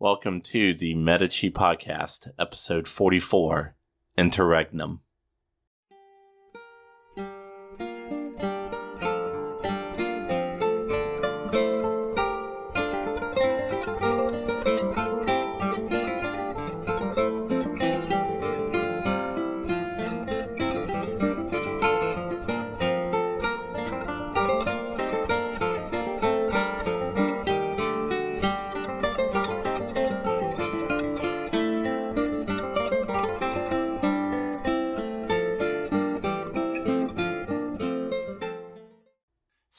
Welcome to the Medici Podcast, episode 44, Interregnum.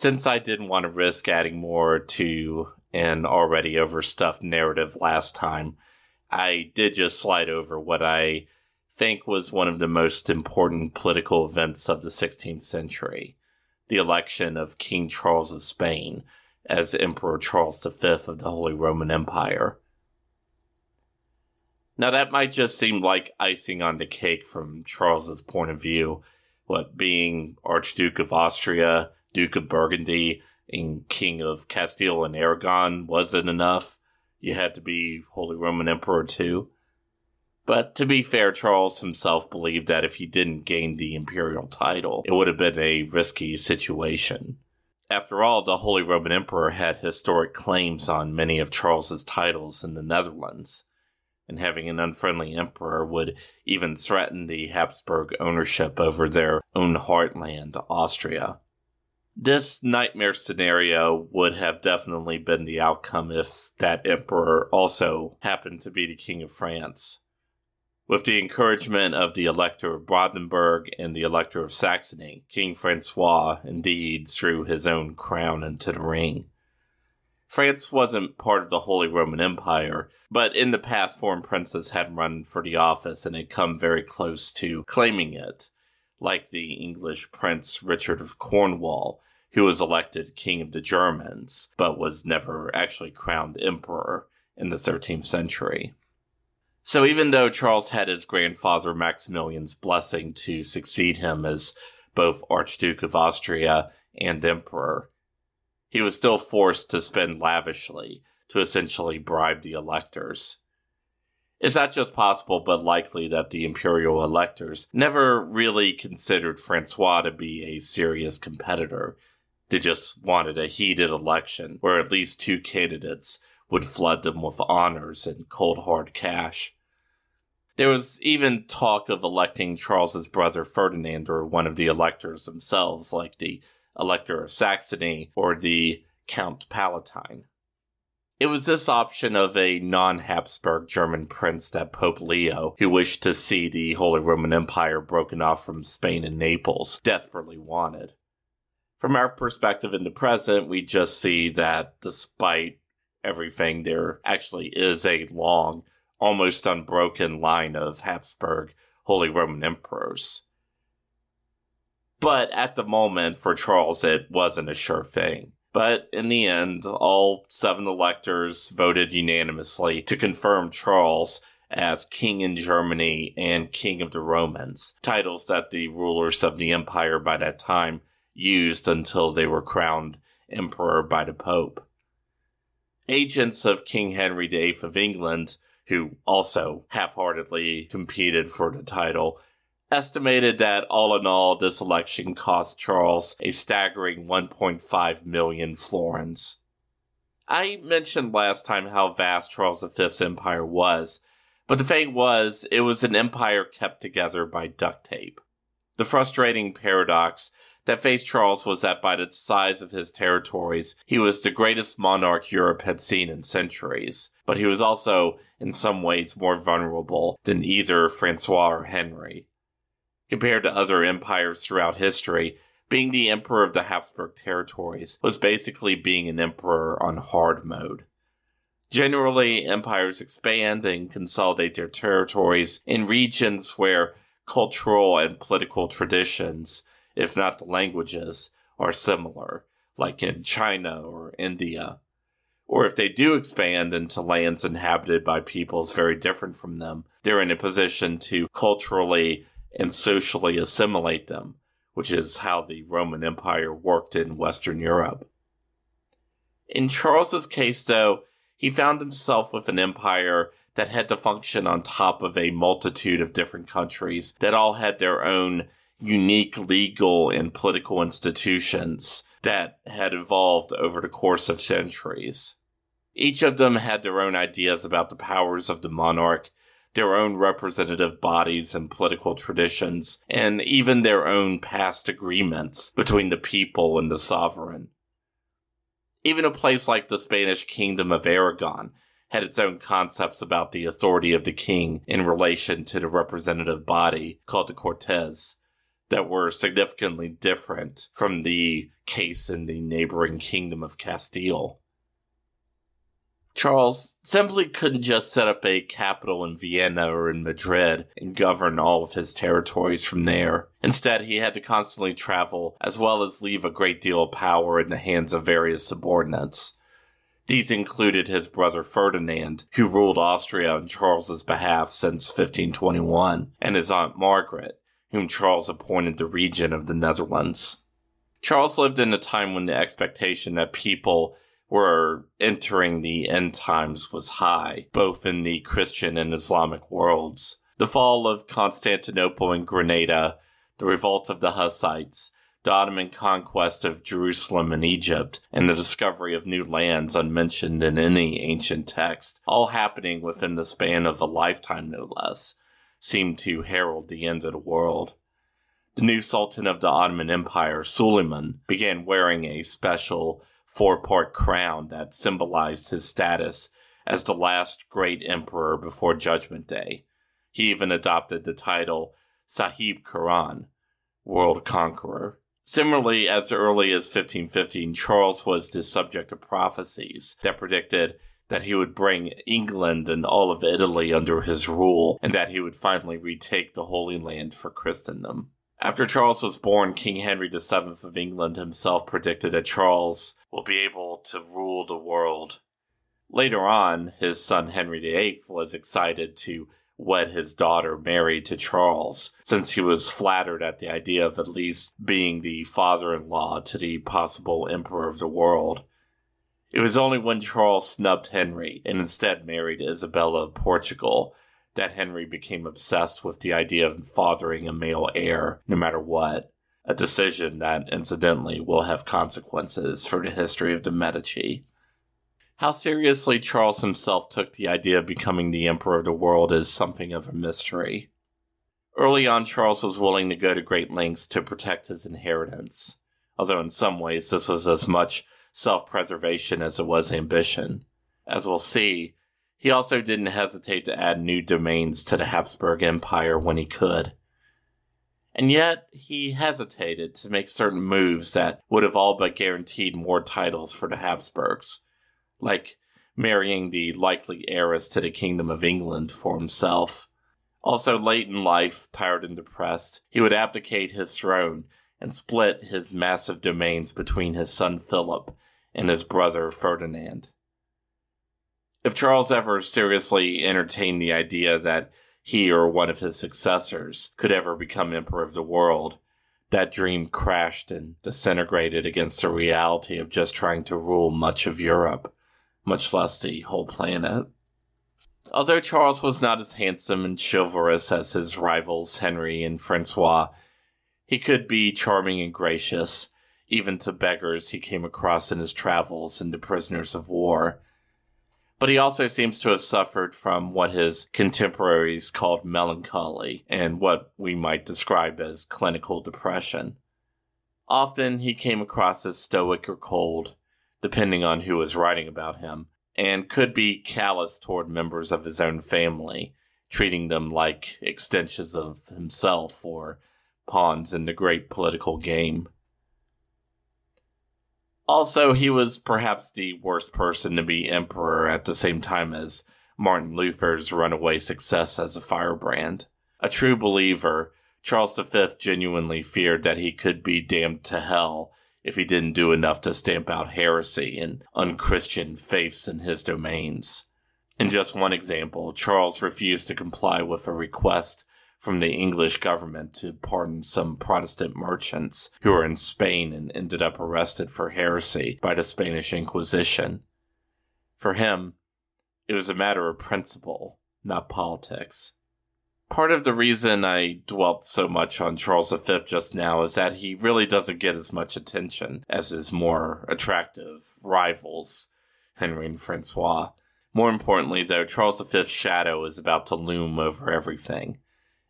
Since I didn't want to risk adding more to an already overstuffed narrative last time, I did just slide over what I think was one of the most important political events of the 16th century the election of King Charles of Spain as Emperor Charles V of the Holy Roman Empire. Now, that might just seem like icing on the cake from Charles's point of view, what being Archduke of Austria, Duke of Burgundy, and King of Castile and Aragon wasn't enough. You had to be Holy Roman Emperor too. But to be fair, Charles himself believed that if he didn't gain the imperial title, it would have been a risky situation. After all, the Holy Roman Emperor had historic claims on many of Charles's titles in the Netherlands, and having an unfriendly emperor would even threaten the Habsburg ownership over their own heartland, Austria. This nightmare scenario would have definitely been the outcome if that emperor also happened to be the King of France. With the encouragement of the Elector of Brandenburg and the Elector of Saxony, King Francois indeed threw his own crown into the ring. France wasn't part of the Holy Roman Empire, but in the past, foreign princes had run for the office and had come very close to claiming it, like the English Prince Richard of Cornwall, who was elected King of the Germans, but was never actually crowned emperor in the 13th century. So even though Charles had his grandfather Maximilian's blessing to succeed him as both Archduke of Austria and Emperor, he was still forced to spend lavishly to essentially bribe the electors. It's not just possible, but likely that the imperial electors never really considered Francois to be a serious competitor. They just wanted a heated election where at least two candidates would flood them with honors and cold hard cash. There was even talk of electing Charles's brother Ferdinand or one of the electors themselves, like the Elector of Saxony or the Count Palatine. It was this option of a non Habsburg German prince that Pope Leo, who wished to see the Holy Roman Empire broken off from Spain and Naples, desperately wanted. From our perspective in the present, we just see that despite everything, there actually is a long, almost unbroken line of Habsburg Holy Roman emperors. But at the moment, for Charles, it wasn't a sure thing. But in the end, all seven electors voted unanimously to confirm Charles as King in Germany and King of the Romans, titles that the rulers of the empire by that time used until they were crowned emperor by the Pope. Agents of King Henry VIII of England, who also half heartedly competed for the title, estimated that all in all, this election cost Charles a staggering 1.5 million florins. I mentioned last time how vast Charles V's empire was, but the thing was, it was an empire kept together by duct tape. The frustrating paradox that faced Charles was that by the size of his territories, he was the greatest monarch Europe had seen in centuries, but he was also, in some ways, more vulnerable than either Francois or Henry. Compared to other empires throughout history, being the emperor of the Habsburg territories was basically being an emperor on hard mode. Generally, empires expand and consolidate their territories in regions where cultural and political traditions, if not the languages, are similar, like in China or India. Or if they do expand into lands inhabited by peoples very different from them, they're in a position to culturally and socially assimilate them, which is how the Roman Empire worked in Western Europe. In Charles's case, though, he found himself with an empire that had to function on top of a multitude of different countries that all had their own unique legal and political institutions that had evolved over the course of centuries. Each of them had their own ideas about the powers of the monarch, their own representative bodies and political traditions, and even their own past agreements between the people and the sovereign. Even a place like the Spanish kingdom of Aragon had its own concepts about the authority of the king in relation to the representative body called the Cortes that were significantly different from the case in the neighboring kingdom of Castile. Charles simply couldn't just set up a capital in Vienna or in Madrid and govern all of his territories from there. Instead, he had to constantly travel, as well as leave a great deal of power in the hands of various subordinates. These included his brother Ferdinand, who ruled Austria on Charles's behalf since 1521, and his aunt Margaret, whom Charles appointed the regent of the Netherlands. Charles lived in a time when the expectation that people were entering the end times was high, both in the Christian and Islamic worlds. The fall of Constantinople and Granada, the revolt of the Hussites, the Ottoman conquest of Jerusalem and Egypt, and the discovery of new lands unmentioned in any ancient text, all happening within the span of a lifetime no less, seemed to herald the end of the world. The new Sultan of the Ottoman Empire, Suleiman, began wearing a special four part crown that symbolized his status as the last great emperor before Judgment Day. He even adopted the title Sahib Qiran, World Conqueror. Similarly, as early as 1515, Charles was the subject of prophecies that predicted that he would bring England and all of Italy under his rule, and that he would finally retake the Holy Land for Christendom. After Charles was born, King Henry VII of England himself predicted that Charles will be able to rule the world. Later on, his son Henry VIII was excited to wed his daughter Mary to Charles, since he was flattered at the idea of at least being the father in law to the possible emperor of the world. It was only when Charles snubbed Henry and instead married Isabella of Portugal that Henry became obsessed with the idea of fathering a male heir, no matter what. A decision that, incidentally, will have consequences for the history of the Medici. How seriously Charles himself took the idea of becoming the emperor of the world is something of a mystery. Early on, Charles was willing to go to great lengths to protect his inheritance, although in some ways this was as much self preservation as it was ambition. As we'll see, he also didn't hesitate to add new domains to the Habsburg Empire when he could. And yet, he hesitated to make certain moves that would have all but guaranteed more titles for the Habsburgs, like marrying the likely heiress to the Kingdom of England for himself. Also, late in life, tired and depressed, he would abdicate his throne and split his massive domains between his son Philip and his brother Ferdinand. If Charles ever seriously entertained the idea that he or one of his successors could ever become emperor of the world, that dream crashed and disintegrated against the reality of just trying to rule much of Europe, much less the whole planet. Although Charles was not as handsome and chivalrous as his rivals Henry and Francois, he could be charming and gracious, even to beggars he came across in his travels and to prisoners of war but he also seems to have suffered from what his contemporaries called melancholy and what we might describe as clinical depression. Often he came across as stoic or cold, depending on who was writing about him, and could be callous toward members of his own family, treating them like extensions of himself or pawns in the great political game. Also, he was perhaps the worst person to be emperor at the same time as Martin Luther's runaway success as a firebrand. A true believer, Charles V genuinely feared that he could be damned to hell if he didn't do enough to stamp out heresy and unchristian faiths in his domains. In just one example, Charles refused to comply with a request from the English government to pardon some Protestant merchants who were in Spain and ended up arrested for heresy by the Spanish Inquisition. For him, It was a matter of principle, not politics. Part of the reason I dwelt so much on Charles V just now is that he really doesn't get as much attention as his more attractive rivals, Henry and Francois. More importantly, though, Charles V's shadow is about to loom over everything,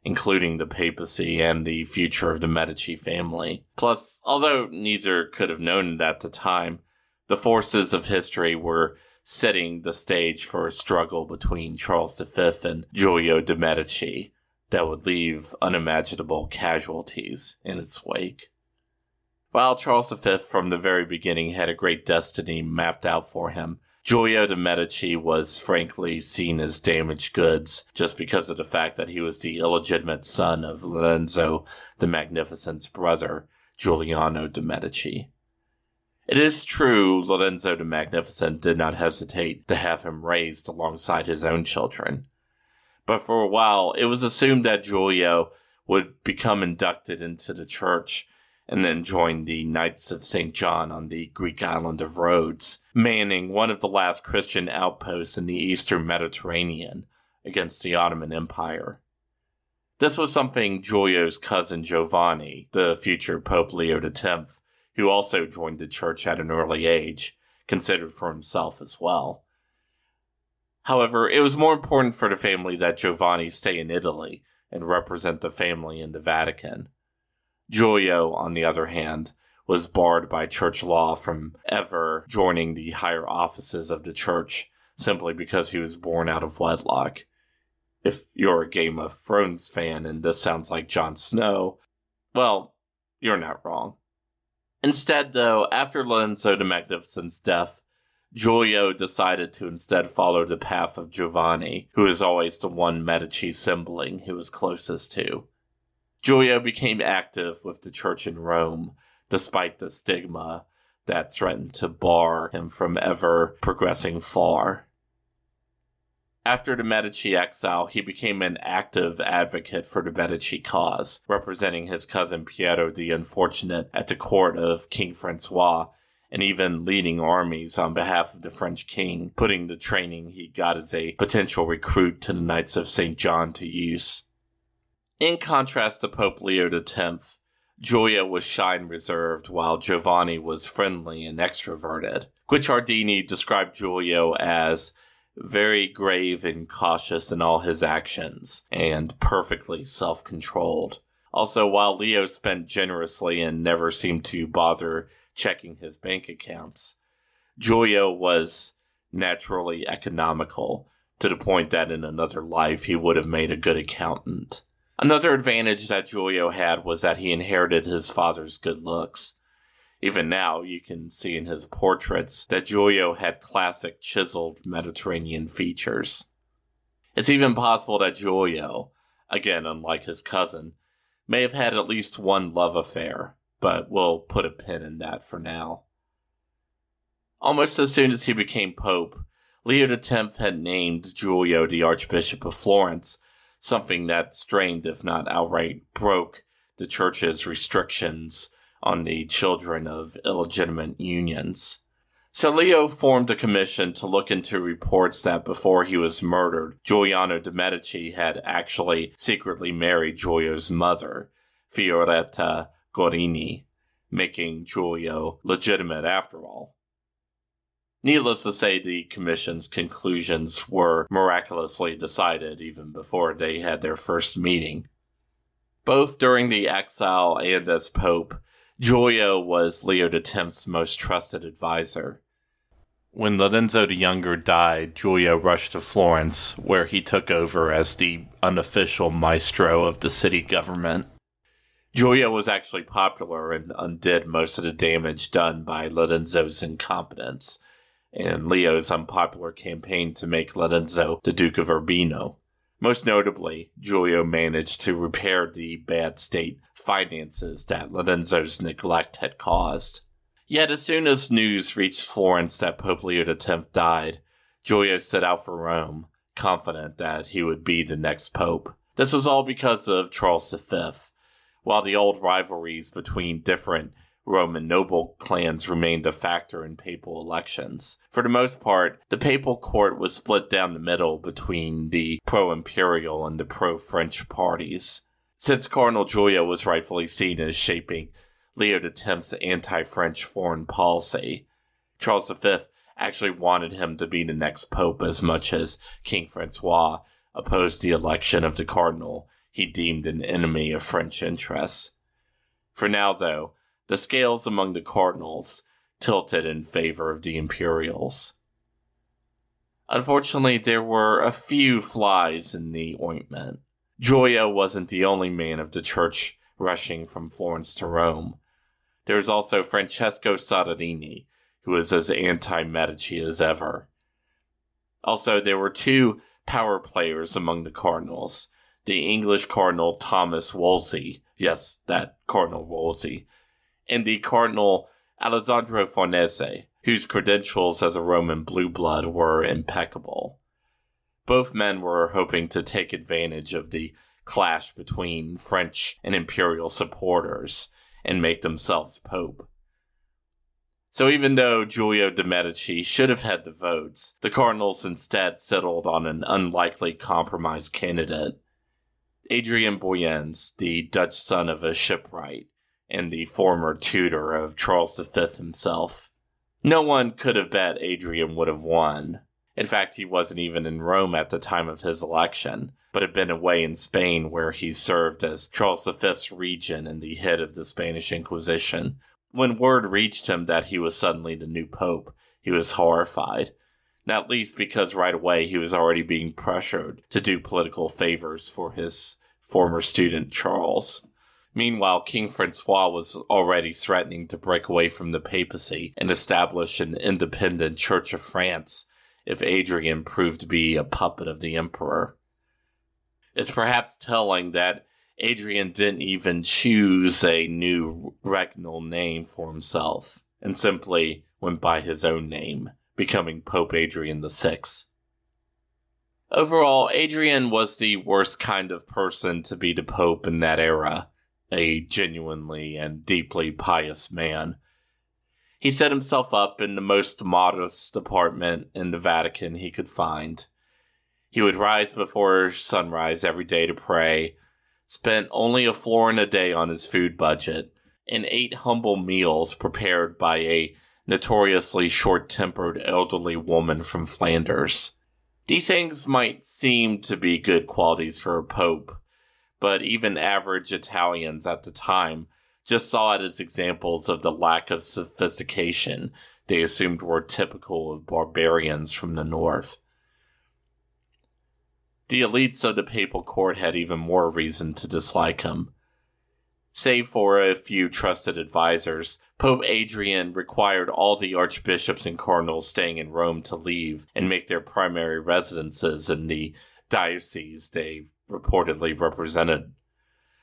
including the papacy and the future of the Medici family. Plus, although neither could have known it at the time, the forces of history were setting the stage for a struggle between Charles V and Giulio de' Medici that would leave unimaginable casualties in its wake. While Charles V from the very beginning had a great destiny mapped out for him, Giulio de' Medici was frankly seen as damaged goods just because of the fact that he was the illegitimate son of Lorenzo the Magnificent's brother, Giuliano de' Medici. It is true Lorenzo the Magnificent did not hesitate to have him raised alongside his own children. But for a while, it was assumed that Giulio would become inducted into the church and then join the Knights of St. John on the Greek island of Rhodes, manning one of the last Christian outposts in the eastern Mediterranean against the Ottoman Empire. This was something Giulio's cousin Giovanni, the future Pope Leo X, who also joined the church at an early age, considered for himself as well. However, it was more important for the family that Giovanni stay in Italy and represent the family in the Vatican. Giulio, on the other hand, was barred by church law from ever joining the higher offices of the church simply because he was born out of wedlock. If you're a Game of Thrones fan and this sounds like Jon Snow, well, you're not wrong. Instead, though, after Lorenzo the Magnificent's death, Giulio decided to instead follow the path of Giovanni, who was always the one Medici sibling he was closest to. Giulio became active with the church in Rome, despite the stigma that threatened to bar him from ever progressing far. After the Medici exile, he became an active advocate for the Medici cause, representing his cousin Piero the Unfortunate at the court of King Francois, and even leading armies on behalf of the French king, putting the training he got as a potential recruit to the Knights of St. John to use. In contrast to Pope Leo X, Giulio was shy and reserved, while Giovanni was friendly and extroverted. Guicciardini described Giulio as very grave and cautious in all his actions, and perfectly self controlled. Also, while Leo spent generously and never seemed to bother checking his bank accounts, Giulio was naturally economical to the point that in another life he would have made a good accountant. Another advantage that Giulio had was that he inherited his father's good looks. Even now, you can see in his portraits that Giulio had classic chiseled Mediterranean features. It's even possible that Giulio, again unlike his cousin, may have had at least one love affair, but we'll put a pin in that for now. Almost as soon as he became pope, Leo X had named Giulio the Archbishop of Florence, something that strained, if not outright broke, the church's restrictions on the children of illegitimate unions. So Leo formed a commission to look into reports that before he was murdered, Giuliano de' Medici had actually secretly married Giulio's mother, Fioretta Gorini, making Giulio legitimate after all. Needless to say, the commission's conclusions were miraculously decided even before they had their first meeting. Both during the exile and as pope, Giulio was Leo X's most trusted advisor. When Lorenzo the Younger died, Giulio rushed to Florence, where he took over as the unofficial maestro of the city government. Giulio was actually popular and undid most of the damage done by Lorenzo's incompetence and Leo's unpopular campaign to make Lorenzo the Duke of Urbino. Most notably, Giulio managed to repair the bad state finances that Lorenzo's neglect had caused. Yet, as soon as news reached Florence that Pope Leo X died, Giulio set out for Rome, confident that he would be the next pope. This was all because of Charles V. While the old rivalries between different Roman noble clans remained a factor in papal elections. For the most part, the papal court was split down the middle between the pro imperial and the pro French parties. Since Cardinal Giulio was rightfully seen as shaping Leo X's anti French foreign policy, Charles V actually wanted him to be the next pope as much as King Francois opposed the election of the cardinal he deemed an enemy of French interests. For now, though, the scales among the cardinals tilted in favor of the Imperials. Unfortunately, there were a few flies in the ointment. Giulio wasn't the only man of the church rushing from Florence to Rome. There was also Francesco Soderini, who was as anti Medici as ever. Also, there were two power players among the cardinals the English Cardinal Thomas Wolsey, yes, that Cardinal Wolsey, and the Cardinal Alessandro Farnese, whose credentials as a Roman blue blood were impeccable. Both men were hoping to take advantage of the clash between French and imperial supporters and make themselves pope. So even though Giulio de' Medici should have had the votes, the Cardinals instead settled on an unlikely compromise candidate. Adrian Boeyens, the Dutch son of a shipwright, and the former tutor of Charles V himself. No one could have bet Adrian would have won. In fact, he wasn't even in Rome at the time of his election, but had been away in Spain where he served as Charles V's regent and the head of the Spanish Inquisition. When word reached him that he was suddenly the new pope, he was horrified. Not least because right away he was already being pressured to do political favors for his former student Charles. Meanwhile, King Francois was already threatening to break away from the papacy and establish an independent Church of France if Adrian proved to be a puppet of the emperor. It's perhaps telling that Adrian didn't even choose a new regnal name for himself and simply went by his own name, becoming Pope Adrian VI. Overall, Adrian was the worst kind of person to be the Pope in that era a genuinely and deeply pious man. He set himself up in the most modest apartment in the Vatican he could find. He would rise before sunrise every day to pray, spent only a florin a day on his food budget, and ate humble meals prepared by a notoriously short tempered elderly woman from Flanders. These things might seem to be good qualities for a pope, but even average Italians at the time just saw it as examples of the lack of sophistication they assumed were typical of barbarians from the north. The elites of the papal court had even more reason to dislike him. Save for a few trusted advisers, Pope Adrian required all the archbishops and cardinals staying in Rome to leave and make their primary residences in the diocese they reportedly represented.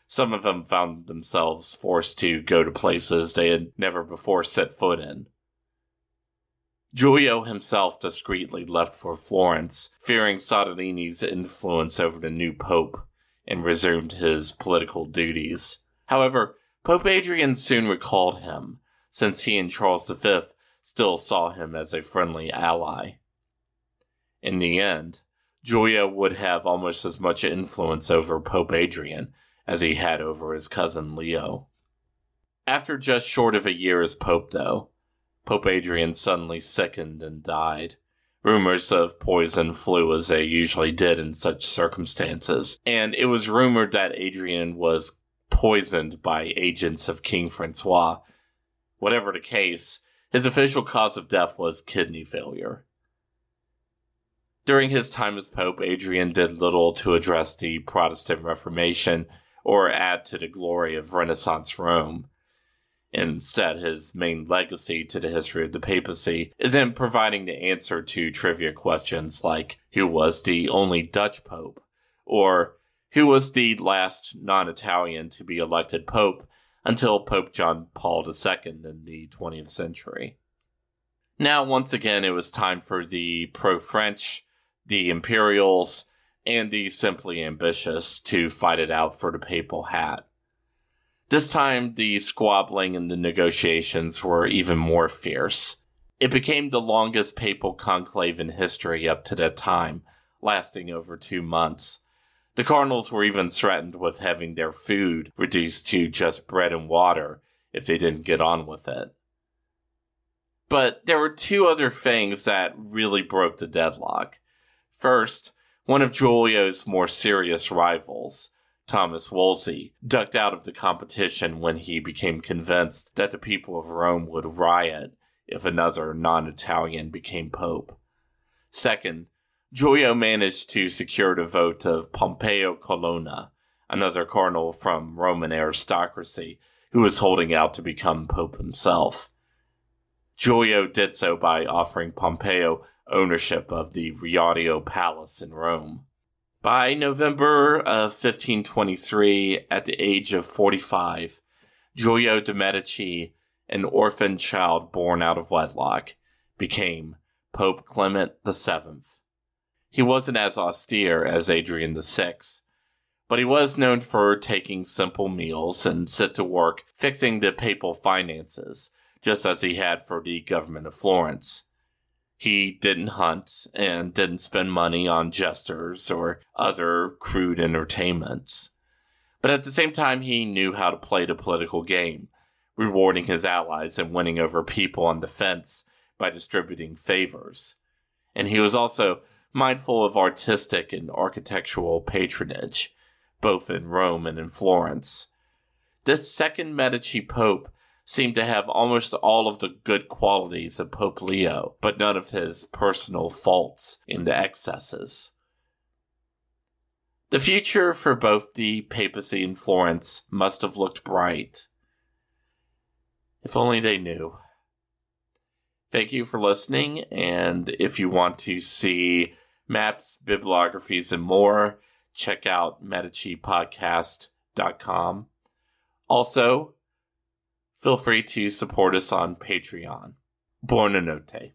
Some of them found themselves forced to go to places they had never before set foot in. Giulio himself discreetly left for Florence, fearing Soderini's influence over the new pope, and resumed his political duties. However, Pope Adrian soon recalled him, since he and Charles V still saw him as a friendly ally. In the end, Giulio would have almost as much influence over Pope Adrian as he had over his cousin Leo. After just short of a year as Pope, though, Pope Adrian suddenly sickened and died. Rumors of poison flew as they usually did in such circumstances, and it was rumored that Adrian was poisoned by agents of King Francois. Whatever the case, his official cause of death was kidney failure. During his time as Pope, Adrian did little to address the Protestant Reformation or add to the glory of Renaissance Rome. Instead, his main legacy to the history of the papacy is in providing the answer to trivia questions like who was the only Dutch pope, or who was the last non Italian to be elected pope until Pope John Paul II in the 20th century. Now, once again, it was time for the pro French the Imperials, and the simply ambitious to fight it out for the papal hat. This time, the squabbling and the negotiations were even more fierce. It became the longest papal conclave in history up to that time, lasting over two months. The cardinals were even threatened with having their food reduced to just bread and water if they didn't get on with it. But there were two other things that really broke the deadlock. First, one of Giulio's more serious rivals, Thomas Wolsey, ducked out of the competition when he became convinced that the people of Rome would riot if another non Italian became pope. Second, Giulio managed to secure the vote of Pompeo Colonna, another cardinal from Roman aristocracy who was holding out to become pope himself. Giulio did so by offering Pompeo ownership of the Riario Palace in Rome. By November of 1523, at the age of 45, Giulio de' Medici, an orphan child born out of wedlock, became Pope Clement VII. He wasn't as austere as Adrian VI, but he was known for taking simple meals and set to work fixing the papal finances, just as he had for the government of Florence. He didn't hunt and didn't spend money on jesters or other crude entertainments. But at the same time, he knew how to play the political game, rewarding his allies and winning over people on the fence by distributing favors. And he was also mindful of artistic and architectural patronage, both in Rome and in Florence. This second Medici Pope seemed to have almost all of the good qualities of Pope Leo, but none of his personal faults in the excesses. The future for both the papacy and Florence must have looked bright. If only they knew. Thank you for listening, and if you want to see maps, bibliographies, and more, check out MediciPodcast.com. Also, feel free to support us on Patreon. Buonanotte.